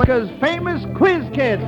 America's famous quiz kids.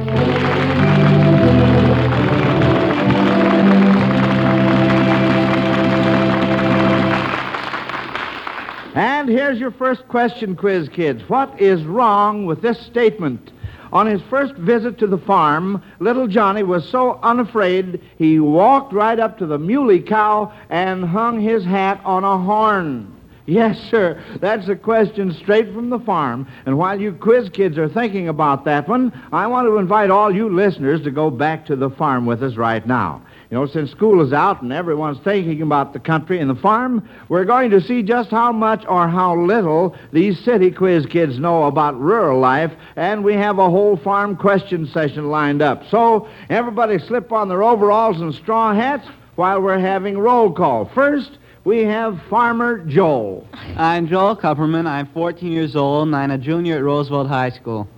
And here's your first question, quiz kids. What is wrong with this statement? On his first visit to the farm, little Johnny was so unafraid he walked right up to the muley cow and hung his hat on a horn. Yes, sir. That's a question straight from the farm. And while you quiz kids are thinking about that one, I want to invite all you listeners to go back to the farm with us right now. You know, since school is out and everyone's thinking about the country and the farm, we're going to see just how much or how little these city quiz kids know about rural life, and we have a whole farm question session lined up. So, everybody slip on their overalls and straw hats while we're having roll call. First, we have Farmer Joel. I'm Joel Kupperman. I'm 14 years old, and I'm a junior at Roosevelt High School.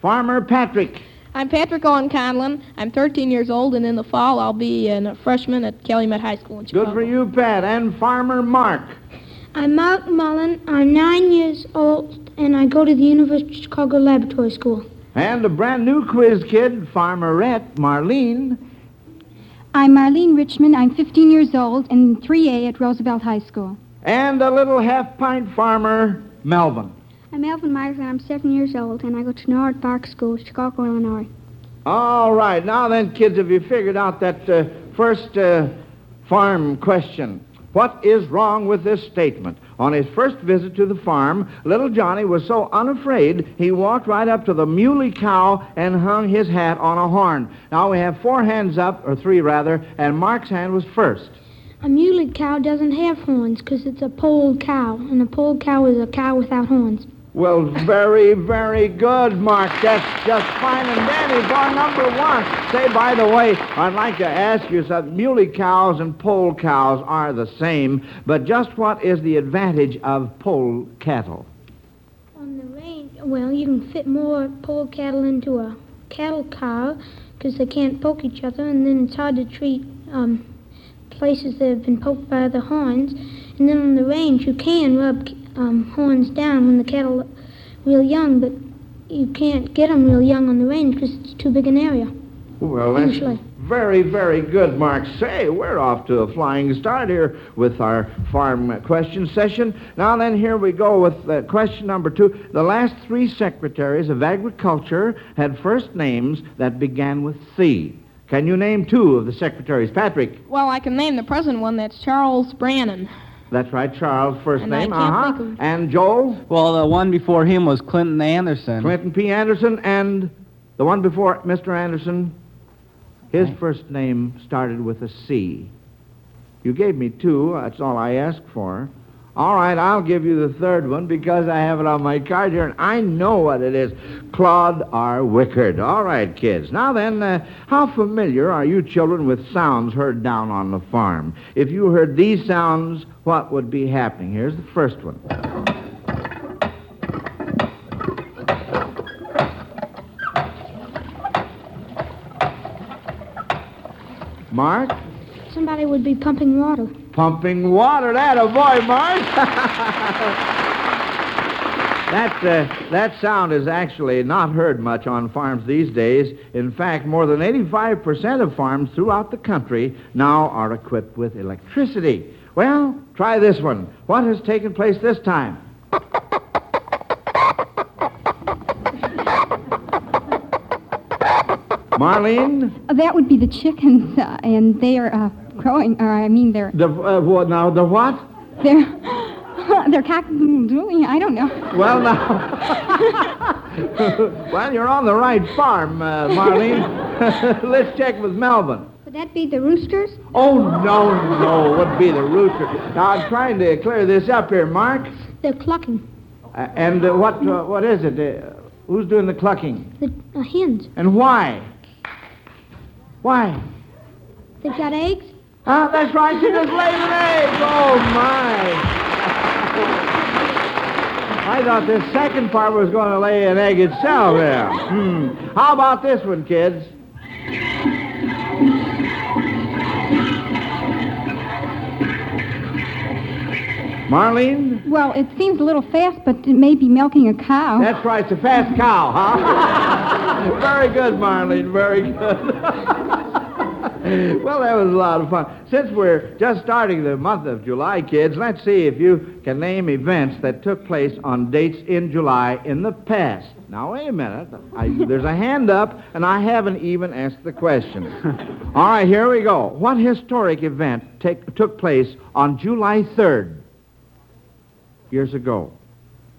Farmer Patrick. I'm Patrick Owen Conlon. I'm 13 years old, and in the fall I'll be a freshman at Calumet High School in Chicago. Good for you, Pat. And Farmer Mark. I'm Mark Mullen. I'm nine years old, and I go to the University of Chicago Laboratory School. And a brand new quiz kid, Farmerette Marlene. I'm Marlene Richmond. I'm 15 years old and 3A at Roosevelt High School. And a little half-pint farmer, Melvin. I'm Melvin Myers, and I'm seven years old, and I go to Norwood Park School, Chicago, Illinois. All right. Now then, kids, have you figured out that uh, first uh, farm question? What is wrong with this statement? On his first visit to the farm, little Johnny was so unafraid he walked right up to the muley cow and hung his hat on a horn. Now we have four hands up, or three rather, and Mark's hand was first. A muley cow doesn't have horns because it's a polled cow, and a polled cow is a cow without horns. Well, very, very good, Mark. That's just fine and dandy Bar number one. Say, by the way, I'd like to ask you something. Muley cows and poll cows are the same, but just what is the advantage of poll cattle? On the range, well, you can fit more poll cattle into a cattle car because they can't poke each other, and then it's hard to treat um, places that have been poked by the horns. And then on the range, you can rub um, horns down when the cattle are real young, but you can't get them real young on the range because it's too big an area. Well, that's Usually. very, very good, Mark. Say, we're off to a flying start here with our farm question session. Now then, here we go with uh, question number two. The last three secretaries of agriculture had first names that began with C. Can you name two of the secretaries? Patrick. Well, I can name the present one. That's Charles Brannan. That's right, Charles, first And I name. can't uh-huh. think of- And Joel? Well, the one before him was Clinton Anderson. Clinton P. Anderson, and the one before Mr. Anderson, his first name started with a C. You gave me two. That's all I asked for. All right, I'll give you the third one because I have it on my card here, and I know what it is. Claude R. Wickard. All right, kids. Now then, uh, how familiar are you children with sounds heard down on the farm? If you heard these sounds, what would be happening? Here's the first one. Mark? Somebody would be pumping water. Pumping water. That a boy, Mark. That, uh, that sound is actually not heard much on farms these days. In fact, more than 85% of farms throughout the country now are equipped with electricity. Well, try this one. What has taken place this time? Marlene? That would be the chickens, uh, and they are uh, growing, or I mean, they're, The, uh, what, now, the what? they're, they're cock-a-doodling, I don't know. Well, now. well, you're on the right farm, uh, Marlene. Let's check with Melvin. Would that be the roosters? Oh, no, no. Would be the roosters. Now, I'm trying to clear this up here, Mark. They're clucking. Uh, and uh, what, uh, what is it? Uh, who's doing the clucking? The uh, hens. And why? Why? They've got eggs. Ah, that's right. She just laid an egg. Oh, my. I thought this second part was going to lay an egg itself there. Hmm. How about this one, kids? Marlene? Well, it seems a little fast, but it may be milking a cow. That's right. It's a fast cow, huh? very good, Marlene. Very good. well, that was a lot of fun. Since we're just starting the month of July, kids, let's see if you can name events that took place on dates in July in the past. Now, wait a minute. I, there's a hand up, and I haven't even asked the question. All right, here we go. What historic event take, took place on July 3rd, years ago?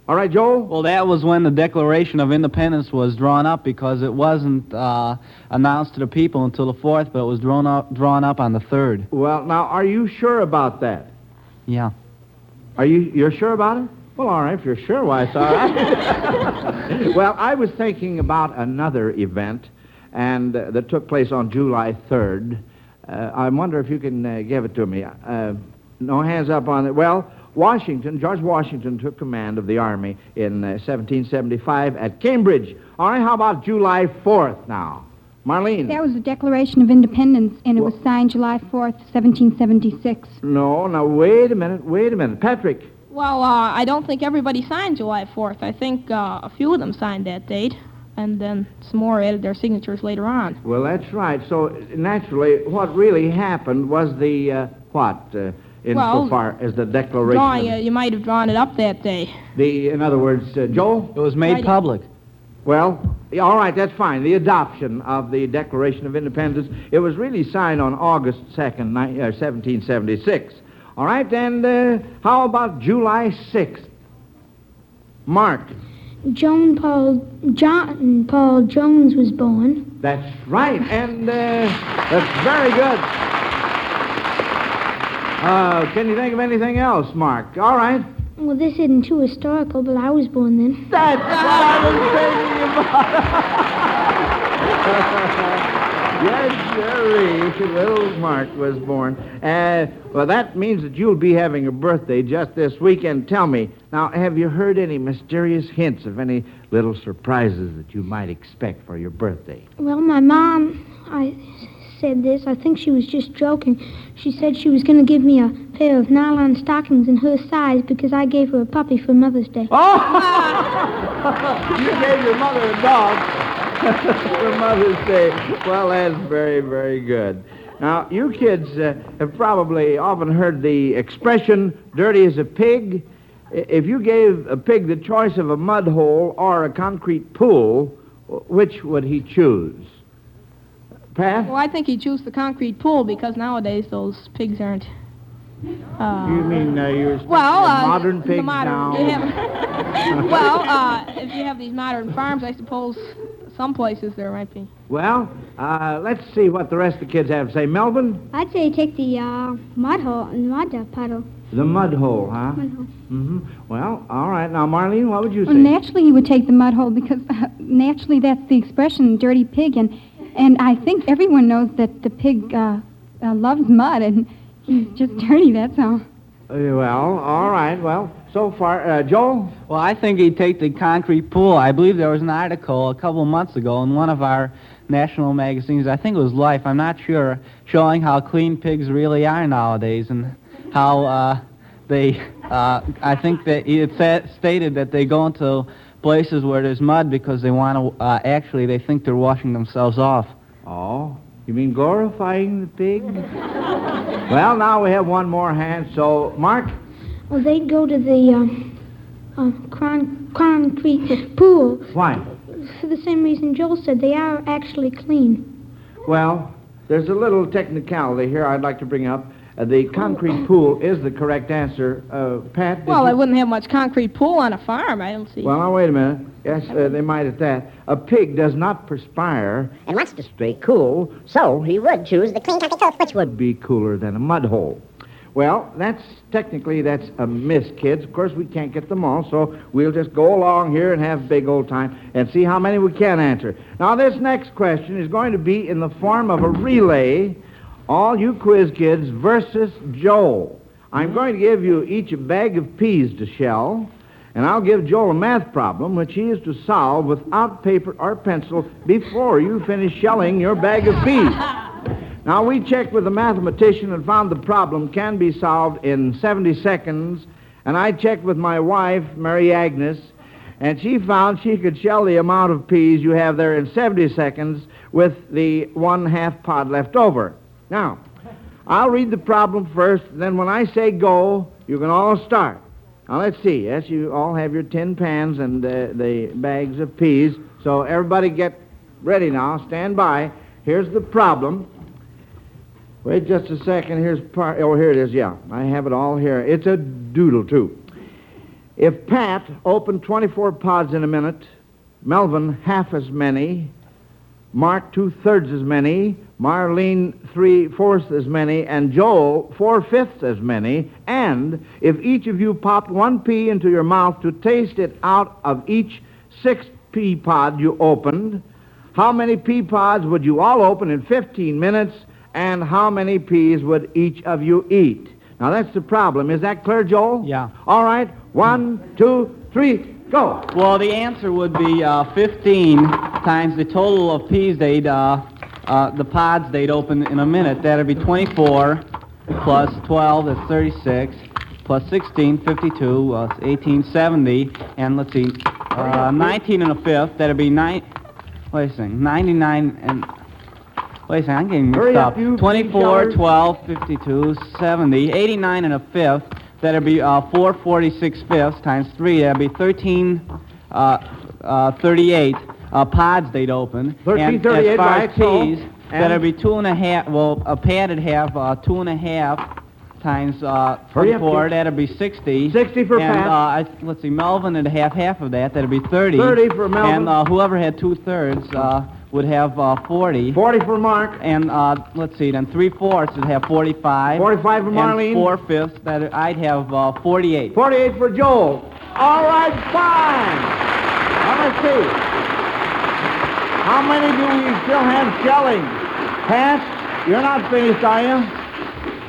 All right, Joel? Well, that was when the Declaration of Independence was drawn up because it wasn't uh, announced to the people until the 4th, but it was drawn up, drawn up on the 3rd. Well, now, are you sure about that? Yeah. Are you you're sure about it? Well, all right, if you're sure, why, it's all right. well, I was thinking about another event, and uh, that took place on July 3rd. Uh, I wonder if you can uh, give it to me. Uh, no hands up on it. Well, Washington, George Washington took command of the Army in uh, 1775 at Cambridge. All right, how about July 4th now? Marlene? That was the Declaration of Independence, and it was signed July 4th, 1776. No, now, wait a minute, wait a minute. Patrick? Well, uh, I don't think everybody signed July 4th. I think uh, a few of them signed that date, and then some more added their signatures later on. Well, that's right. So, naturally, what really happened was the, uh, what, insofar as the Declaration Drawing, uh, you might have drawn it up that day. The, in other words, uh, Joel? It was made Right. public. Well, all right, that's fine. The adoption of the Declaration of Independence, it was really signed on August 2nd, ni- uh, 1776. All right, and uh, how about July 6th? Mark. Joan Paul John Paul Jones was born. That's right, and uh, that's very good. Uh, can you think of anything else, Mark? All right. Well, this isn't too historical, but I was born then. That's what I was thinking about. yes, sirree. Little Mark was born. Uh, well, that means that you'll be having a birthday just this weekend. Tell me, now, have you heard any mysterious hints of any little surprises that you might expect for your birthday? Well, my mom, I said this. I think she was just joking. She said she was going to give me a pair of nylon stockings in her size because I gave her a puppy for Mother's Day. Oh! you gave your mother a dog for Mother's Day. Well, that's very, very good. Now, you kids uh, have probably often heard the expression, dirty as a pig. If you gave a pig the choice of a mud hole or a concrete pool, which would he choose? Pat? Well, I think he chose the concrete pool because nowadays those pigs aren't. Uh, You mean uh, you're well, uh, modern the pigs modern, now? you have- well, uh, if you have these modern farms, I suppose some places there might be. Well, uh, let's see what the rest of the kids have to say. Melvin? I'd say take the uh, mud hole, mud uh, puddle. The mud hole, huh? Mud hole. Mm-hmm. Well, all right. Now, Marlene, what would you Well, say? naturally, he would take the mud hole because uh, naturally that's the expression, dirty pig, and and I think everyone knows that the pig uh, uh, loves mud and he's just dirty. That's all. Uh, well, all right. Well, so far, uh, Joel? Well, I think he'd take the concrete pool. I believe there was an article a couple months ago in one of our national magazines, I think it was Life, I'm not sure, showing how clean pigs really are nowadays and how uh, they uh, I think that it sa- stated that they go into places where there's mud because they want to. Uh, actually, they think they're washing themselves off. Oh, you mean glorifying the pig? well, now we have one more hand. So, Mark, Well, they'd go to the um, uh, con- concrete pool why? for the same reason Joel said. They are actually clean. Well, there's a little technicality here I'd like to bring up. Uh, the concrete pool is the correct answer. Uh, Pat? Well, I wouldn't have much concrete pool on a farm. I don't see. Well, now, wait a minute. Yes, uh, they might at that. A pig does not perspire and wants to stay cool, so he would choose the clean concrete coat, which would would be cooler than a mud hole. Well, that's technically that's a miss, kids. Of course, we can't get them all, so we'll just go along here and have a big old time and see how many we can answer. Now, this next question is going to be in the form of a relay, all you quiz kids versus Joel. I'm hmm? going to give you each a bag of peas to shell, and I'll give Joel a math problem, which he is to solve without paper or pencil before you finish shelling your bag of peas. Now, we checked with a mathematician and found the problem can be solved in 70 seconds. And I checked with my wife, Mary Agnes, and she found she could shell the amount of peas you have there in 70 seconds with the one half pod left over. Now, I'll read the problem first, then when I say go, you can all start. Now, let's see. Yes, you all have your tin pans and uh, the bags of peas. So, everybody get ready now. Stand by. Here's the problem. Wait just a second. Here's part. Oh, here it is. Yeah, I have it all here. It's a doodle too. If Pat opened 24 pods in a minute, Melvin half as many, Mark two thirds as many, Marlene three fourths as many, and Joel four fifths as many, and if each of you popped one pea into your mouth to taste it out of each sixth pea pod you opened, how many pea pods would you all open in 15 minutes, and how many peas would each of you eat? Now that's the problem. Is that clear, Joel? Yeah. All right. One, two, three, go. Well, the answer would be uh, 15 times the total of peas they'd, uh, uh, the pods they'd open in a minute. That'd be 24 plus 12, that's 36, plus 16, 52, uh, 18, 70, and let's see, uh, 19 and a fifth, that'd be nine, wait a second, 99 and, wait a second, I'm getting mixed up, up. 24, 12, 52, 70, 89 and a fifth, that'd be uh, 446 fifths times 3, that'd be 13, uh, uh, 38 uh, pods they'd open. 13, and as far as so- that'd be two and a half, well, a padded half, uh, two and a half times uh, Hurry up, 44, kid. that'd be 60. 60 for and, Pat. Uh, I, let's see, Melvin would have half of that, that'd be 30. 30 for Melvin. And uh, whoever had two-thirds uh, would have uh, 40. 40 for Mark. And uh, let's see, then three-fourths would have 45. 45 for Marlene. And four-fifths, that I'd have uh, 48. 48 for Joel. All right, fine. Now let's see. How many do we still have shelling? Pat, you're not finished, are you?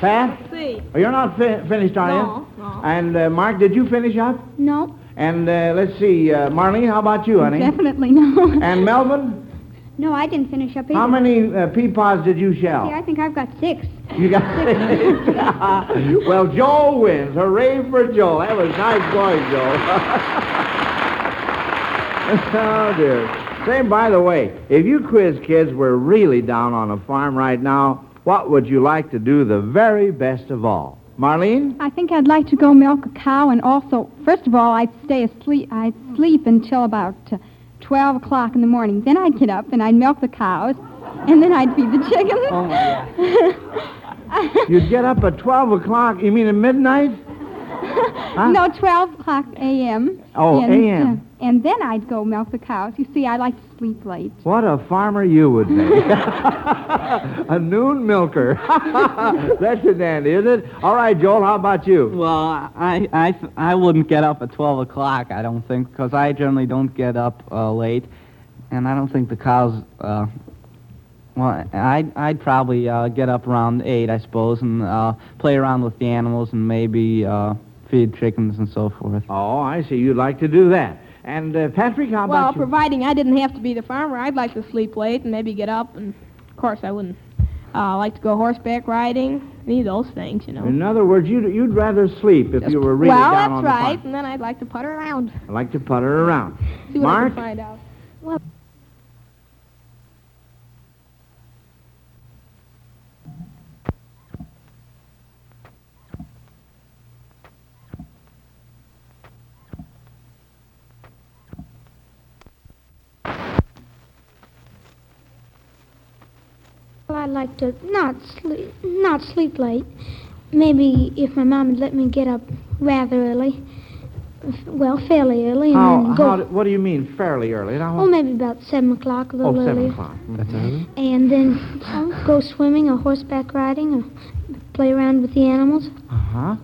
Pat? see. Oh, You're not fi- finished, are No, you? no. And uh, Mark, did you finish up? No, And uh, let's see, uh, Marlene, how about you, honey? Definitely no. And Melvin, no, I didn't finish up either. how many uh, pea pods did you shell? See, I think I've got six. You got six. well, Joel wins. Hooray for Joel. That was nice going, Joel. oh, dear. Say, by the way, if you quiz kids were really down on a farm right now, what would you like to do the very best of all? Marlene? I think I'd like to go milk a cow, and also, first of all, I'd stay asleep. I'd sleep until about uh, 12 o'clock in the morning. Then I'd get up and I'd milk the cows, and then I'd feed the chickens. Oh, my God. You'd get up at 12 o'clock. You mean at midnight? Huh? No, 12 o'clock a.m. Oh, and, a.m.. uh, and then I'd go milk the cows. You see, I like to sleep late. What a farmer you would be. a noon milker. That's a dandy, isn't it? All right, Joel, how about you? Well, I, I, I wouldn't get up at 12 o'clock, I don't think, because I generally don't get up uh, late. And I don't think the cows, uh, well, I'd, I'd probably uh, get up around 8, I suppose, and uh, play around with the animals and maybe uh, feed chickens and so forth. Oh, I see. You'd like to do that. And uh, Patrick, how Well, about you? providing I didn't have to be the farmer, I'd like to sleep late and maybe get up. And of course, I wouldn't uh, like to go horseback riding. any of those things, you know. In other words, you'd, you'd rather sleep if you were really well, down that's on right. the farm. And then I'd like to putter around. I'd like to putter around. See what I Mark? can find out. Well, like to not sleep, not sleep late. Maybe if my mom would let me get up rather early. Well, fairly early, and How, then go. how, do- what do you mean fairly early? Now, oh, maybe about seven o'clock, a oh, little seven earlier. o'clock. And then uh, go swimming or horseback riding or play around with the animals. Uh-huh.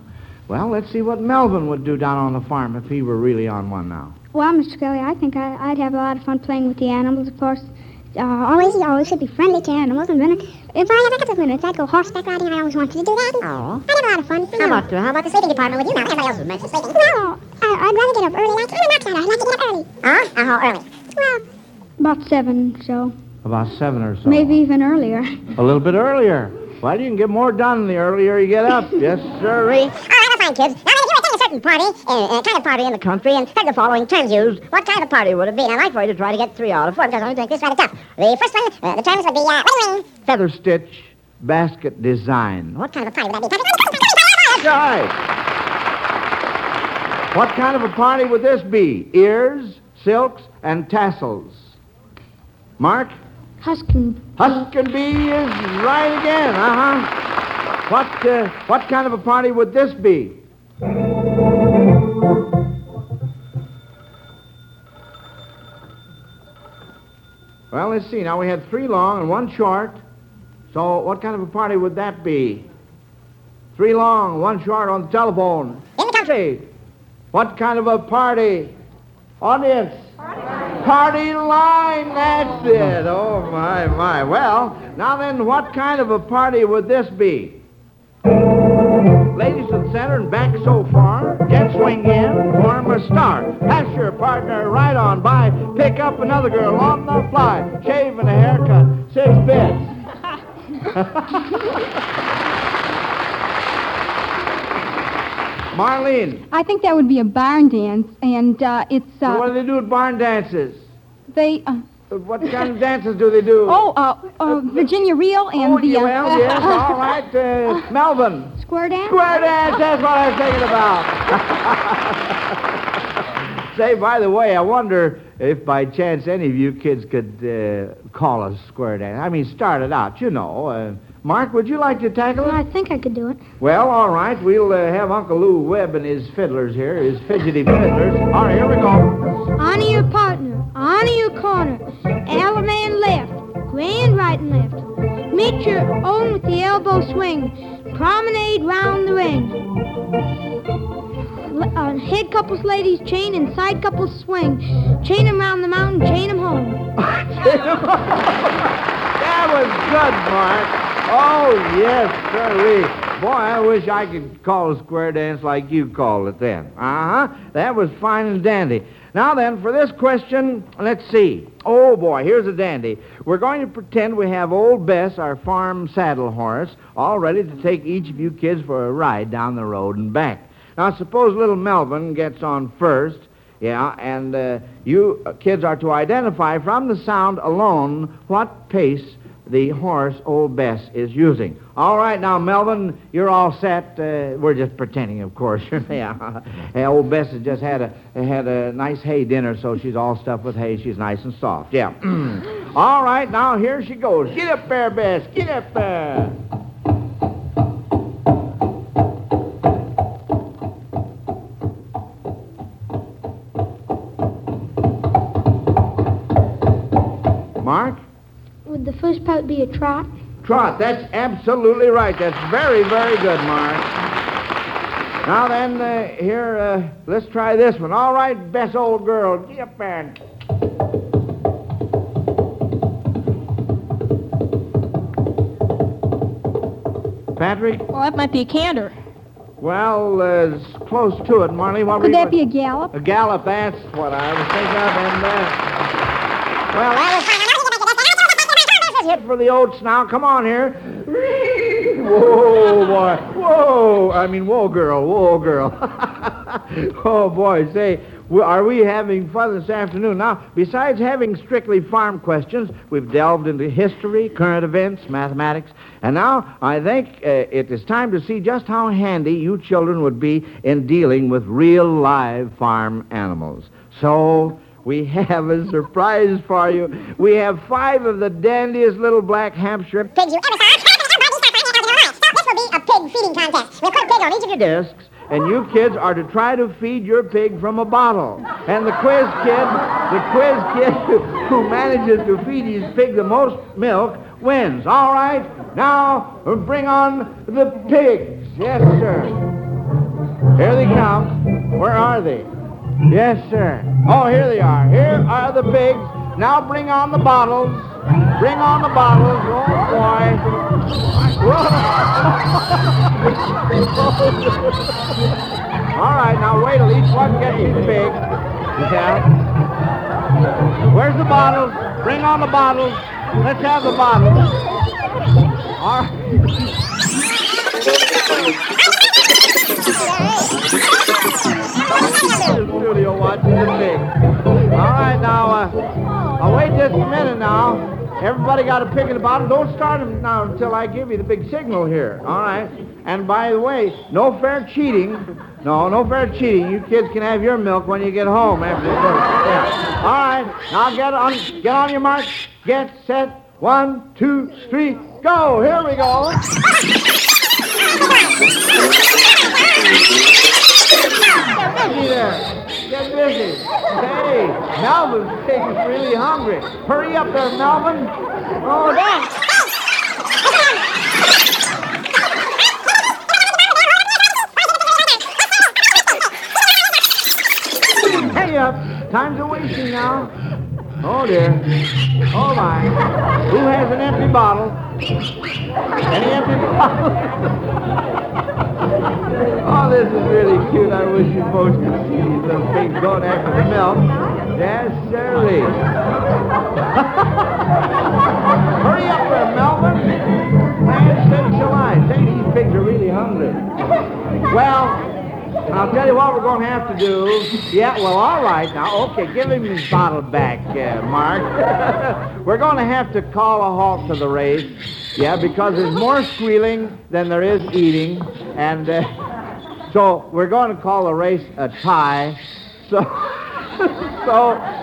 Well, let's see what Melvin would do down on the farm if he were really on one now. Well, Mr. Kelly, I think I, I'd have a lot of fun playing with the animals, of course. Uh, always, always should be friendly to animals. And then, if I had a couple of minutes, I'd go horseback riding. I always wanted to do that. Oh. I'd have a lot of fun. How about, uh, how about the sleeping department with you now? Everybody else was mentioned sleeping. No, I, I'd rather get up early. Like, I'm not I'd like to get up early. Huh? Uh, how early? Well, about seven, so About seven or so. maybe even earlier. A little bit earlier. Well, you can get more done the earlier you get up. yes, sirree. All right, well, fine, kids. Now, if you were attending a certain party, uh, a kind of party in the country, and heard the following terms used, what kind of party would it be? And I'd like for you to try to get three out of four, because I'm going to make this rather tough. The first one, uh, the terms would be, uh, ring, ring. Feather stitch basket design. What kind of a party would that be? That's right. What kind of a party would this be? Ears, silks, and tassels. Mark? Husking. Huskin bee is right again. Uh-huh. What, uh, what kind of a party would this be? Well, let's see. Now, we had three long and one short. So, what kind of a party would that be? Three long, one short on the telephone. In the country. What kind of a party? Audience. Party line, that's it. Oh, my, my. Well, now then, what kind of a party would this be? And back so far. Get swing in, form a star. Pass your partner right on by. Pick up another girl on the fly. Shave and a haircut, six bits. Marlene, I think that would be a barn dance, and uh, it's so what uh, do they do at barn dances? they. Uh, What kind of dances do they do? oh, uh, uh, Virginia Reel and Oh, the. uh, well, yes, all right. Uh, Melvin. Square dance? Square dance, that's what I was thinking about. Say, by the way, I wonder if by chance any of you kids could uh, call a square dance. I mean, start it out, you know. Mark, would you like to tackle Well, it? I think I could do it. Well, all right. We'll uh, have Uncle Lou Webb and his fiddlers here, his fidgety fiddlers. All right, here we go. Honor your partner. Honor your corner. Elbow man left. Grand right and left. Meet your own with the elbow swing. Promenade round the ring. Uh, head couples, ladies, chain and side couples swing. Chain 'em round the mountain, chain 'em home. That was good, Mark. Oh, yes, sirree. Boy, I wish I could call a square dance like you called it then. Uh-huh. That was fine and dandy. Now then, for this question, let's see. Oh, boy, here's a dandy. We're going to pretend we have old Bess, our farm saddle horse, all ready to take each of you kids for a ride down the road and back. Now, suppose little Melvin gets on first, yeah, and uh, you uh, kids are to identify from the sound alone what pace the horse old Bess is using. All right, now, Melvin, you're all set. Uh, we're just pretending, of course. yeah. Hey, old Bess has just had a had a nice hay dinner, so she's all stuffed with hay. She's nice and soft. Yeah. all right, now here she goes. Get up there, Bess. Get up there. Would the first part be a trot? Trot, that's absolutely right. That's very, very good, Mark. Now then, uh, here, uh, let's try this one. All right, Bess, old girl, get up there. and- Patrick? Well, that might be a canter. Well, uh, it's close to it, Marley. What could that be a gallop? A gallop, that's what I was thinking of, and, uh, well. Hit for the oats now. Come on here. Whoa, boy. Whoa. I mean, whoa, girl. Whoa, girl. oh, boy. Say, are we having fun this afternoon? Now, besides having strictly farm questions, we've delved into history, current events, mathematics, and now I think uh, it is time to see just how handy you children would be in dealing with real live farm animals. So, we have a surprise for you. We have five of the dandiest little black Hampshire Pigs you ever saw. This will be a pig feeding contest. We'll put a pig on each of your discs, and you kids are to try to feed your pig from a bottle. And the quiz kid, the quiz kid who manages to feed his pig the most milk wins. All right? Now, bring on the pigs. Yes, sir. Here they come. Where are they? Yes, sir. Oh, here they are. Here are the pigs. Now bring on the bottles. Bring on the bottles. Oh, boy. All right, now wait till each one gets his pig. Yeah. Where's the bottles? Bring on the bottles. Let's have the bottles. All right. studio watching the pig. All right, now, uh, I'll wait just a minute now. Everybody got a pig in the bottle. Don't start them now until I give you the big signal here. All right. And by the way, no fair cheating. No, no fair cheating. You kids can have your milk when you get home after the Yeah. All right. Now get on, get on your mark. Get set. One, two, three, go. Here we go. Get busy there. Get busy. Hey, Melvin's is really hungry. Hurry up there, Melvin. Oh. Hey up. Time's a wasting now. Oh dear. Oh my. Who has an empty bottle? Any empty bottle? Oh, this is really cute. I wish you folks could see these little pigs going after the milk. Yes, sirree. Hurry up there, Melvin. Man, sakes alive. Say, these pigs are really hungry. Well, I'll tell you what we're going to have to do. Yeah, well, all right. Now, okay, give him his bottle back, uh, Mark. we're going to have to call a halt to the race. Yeah, because there's more squealing than there is eating. And uh, so we're going to call the race a tie. So, so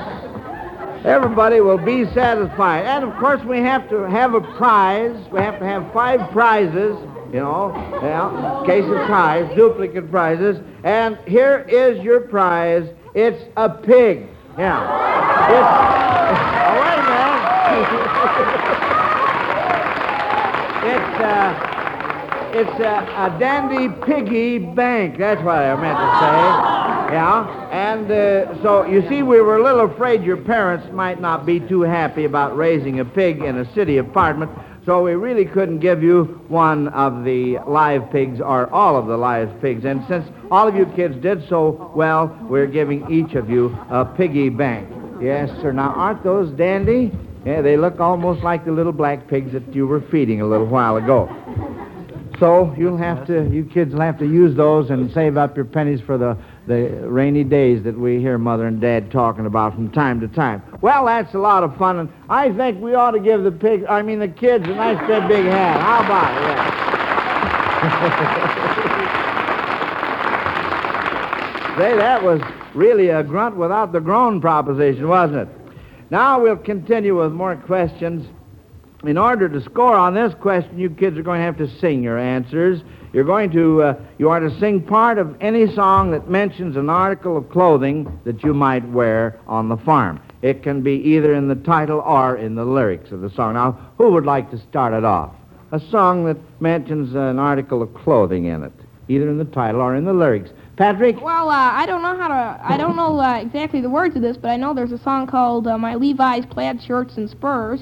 everybody will be satisfied. And, of course, we have to have a prize. We have to have five prizes you know, yeah, case of ties, duplicate prizes. And here is your prize. It's a pig. Yeah. It's, a it's uh, it's a, a dandy piggy bank. That's what I meant to say. Yeah. And uh, so, you see, we were a little afraid your parents might not be too happy about raising a pig in a city apartment. So we really couldn't give you one of the live pigs or all of the live pigs. And since all of you kids did so well, we're giving each of you a piggy bank. Yes, sir. Now, aren't those dandy? Yeah, they look almost like the little black pigs that you were feeding a little while ago. So you'll have to, you kids will have to use those and save up your pennies for the, the rainy days that we hear Mother and Dad talking about from time to time. Well, that's a lot of fun, and I think we ought to give the pigs, I mean the kids, a nice big big hand. How about it? Yeah. Say, that was really a grunt without the groan proposition, wasn't it? Now we'll continue with more questions. In order to score on this question, you kids are going to have to sing your answers. You're going to, uh, you are to sing part of any song that mentions an article of clothing that you might wear on the farm. It can be either in the title or in the lyrics of the song. Now, who would like to start it off? A song that mentions an article of clothing in it, either in the title or in the lyrics. Patrick? Well, uh, I don't know how to. I don't know uh, exactly the words of this, but I know there's a song called uh, "My Levi's Plaid Shirts and Spurs."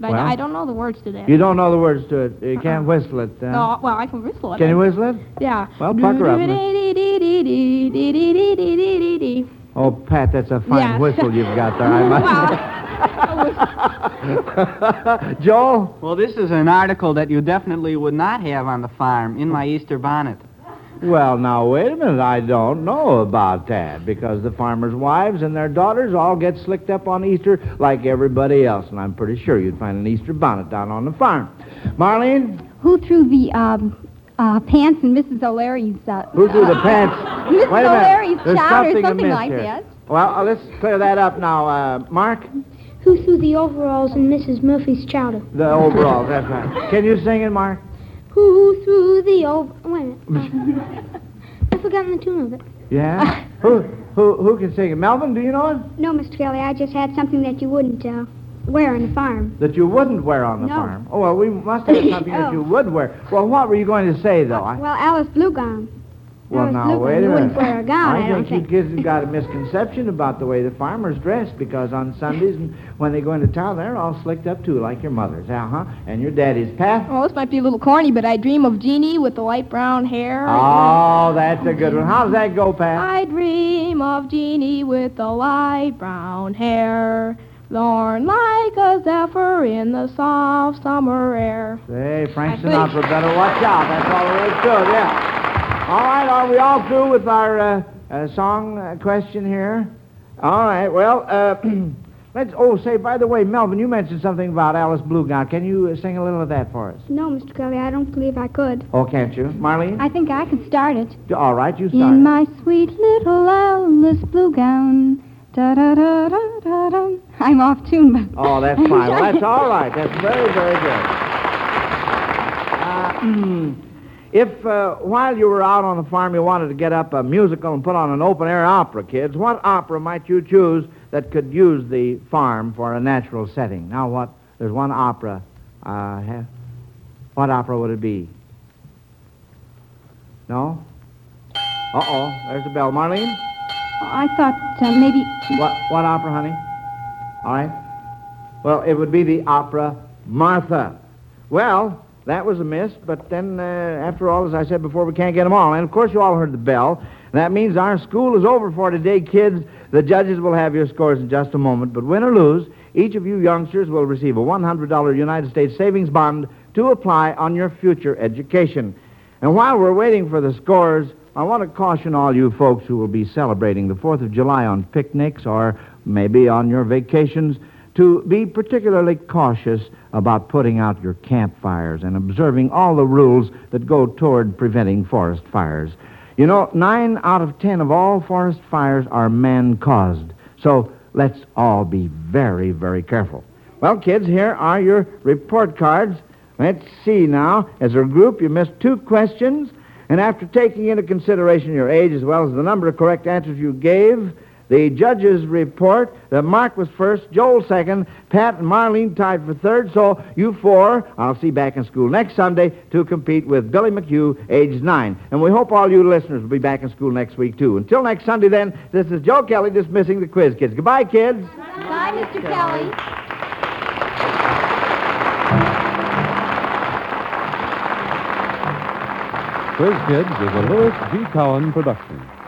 But Well, I, I don't know the words to that. You don't know the words to it. You can't whistle it. Uh, Oh, well, I can whistle it. Can you whistle it? Yeah. Well, pucker up. Oh, Pat, that's a fine Yeah. whistle you've got there. I must. Joel? Well, this is an article that you definitely would not have on the farm in my Easter bonnet. Well, now, wait a minute. I don't know about that because the farmers' wives and their daughters all get slicked up on Easter like everybody else, and I'm pretty sure you'd find an Easter bonnet down on the farm. Marlene? Who threw the um, uh, pants in Mrs. O'Leary's... Uh, Who threw the pants? Mrs. Wait a. O'Leary's There's chowder, something something like here. that. Well, uh, let's clear that up now. Uh, Mark? Who threw the overalls in Mrs. Murphy's chowder? The overalls, that's right. Can you sing it, Mark? Who threw the over... Wait a minute. Uh, I've forgotten the tune of it. Yeah? who, who, who can sing it? Melvin, do you know it? No, Mr. Kelly, I just had something that you wouldn't uh, wear on the farm. That you wouldn't wear on the No. farm. Oh, well, we must have something that Oh. you would wear. Well, what were you going to say, though? I, Well, Alice Blue Gown. Well, now, wait a minute. wear a gown, I, I think think. you kids have got a misconception about the way the farmers dress because on Sundays and when they go into town, they're all slicked up, too, like your mother's. Uh-huh. And your daddy's, Pat? Well, this might be a little corny, but I dream of Jeannie with the light brown hair. Oh, that's a good one. How does that go, Pat? I dream of Jeannie with the light brown hair, lorn like a zephyr in the soft summer air. Say, Frank Sinatra better watch out. That's all there is to it, yeah. All right, are we all through with our uh, uh, song uh, question here? All right, well, uh, let's, oh, say, by the way, Melvin, you mentioned something about Alice Blue Gown. Can you uh, sing a little of that for us? No, Mr. Kelly, I don't believe I could. Oh, can't you? Marlene? I think I could start it. All right, you start. In my sweet little Alice blue gown. Da da da da da da. I'm off tune, but. Oh, that's fine. Well, that's all right. That's very, very good. Uh, if uh, while you were out on the farm you wanted to get up a musical and put on an open air opera, kids, what opera might you choose that could use the farm for a natural setting? Now, what? There's one opera. Uh, ha- what opera would it be? No? Uh oh, there's the bell. Marlene? I thought uh, maybe. What, what opera, honey? All right. Well, it would be the opera Martha. Well, that was a miss, but then, uh, after all, as I said before, we can't get them all. And of course, you all heard the bell. That means our school is over for today, kids. The judges will have your scores in just a moment, but win or lose, each of you youngsters will receive a $100 United States savings bond to apply on your future education. And while we're waiting for the scores, I want to caution all you folks who will be celebrating the 4th of July on picnics or maybe on your vacations to be particularly cautious about putting out your campfires and observing all the rules that go toward preventing forest fires. You know, nine out of ten of all forest fires are man caused. So let's all be very, very careful. Well, kids, here are your report cards. Let's see now. As a group, you missed two questions, and after taking into consideration your age as well as the number of correct answers you gave, the judges report that Mark was first, Joel second, Pat and Marlene tied for third, so you four, I'll see back in school next Sunday to compete with Billy McHugh, age nine. And we hope all you listeners will be back in school next week, too. Until next Sunday, then, this is Joe Kelly dismissing the quiz kids. Goodbye, kids. Bye, Mr. Kelly. Quiz Kids is a Louis G. Cowan production.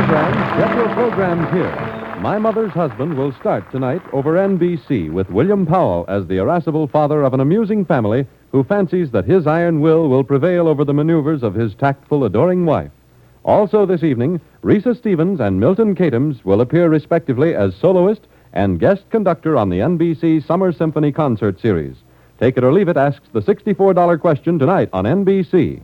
Get your programs here. My Mother's Husband will start tonight over NBC with William Powell as the irascible father of an amusing family who fancies that his iron will will prevail over the maneuvers of his tactful, adoring wife. Also this evening, Risë Stevens and Milton Katims will appear respectively as soloist and guest conductor on the NBC Summer Symphony Concert Series. Take it or leave it asks the $64 question tonight on NBC.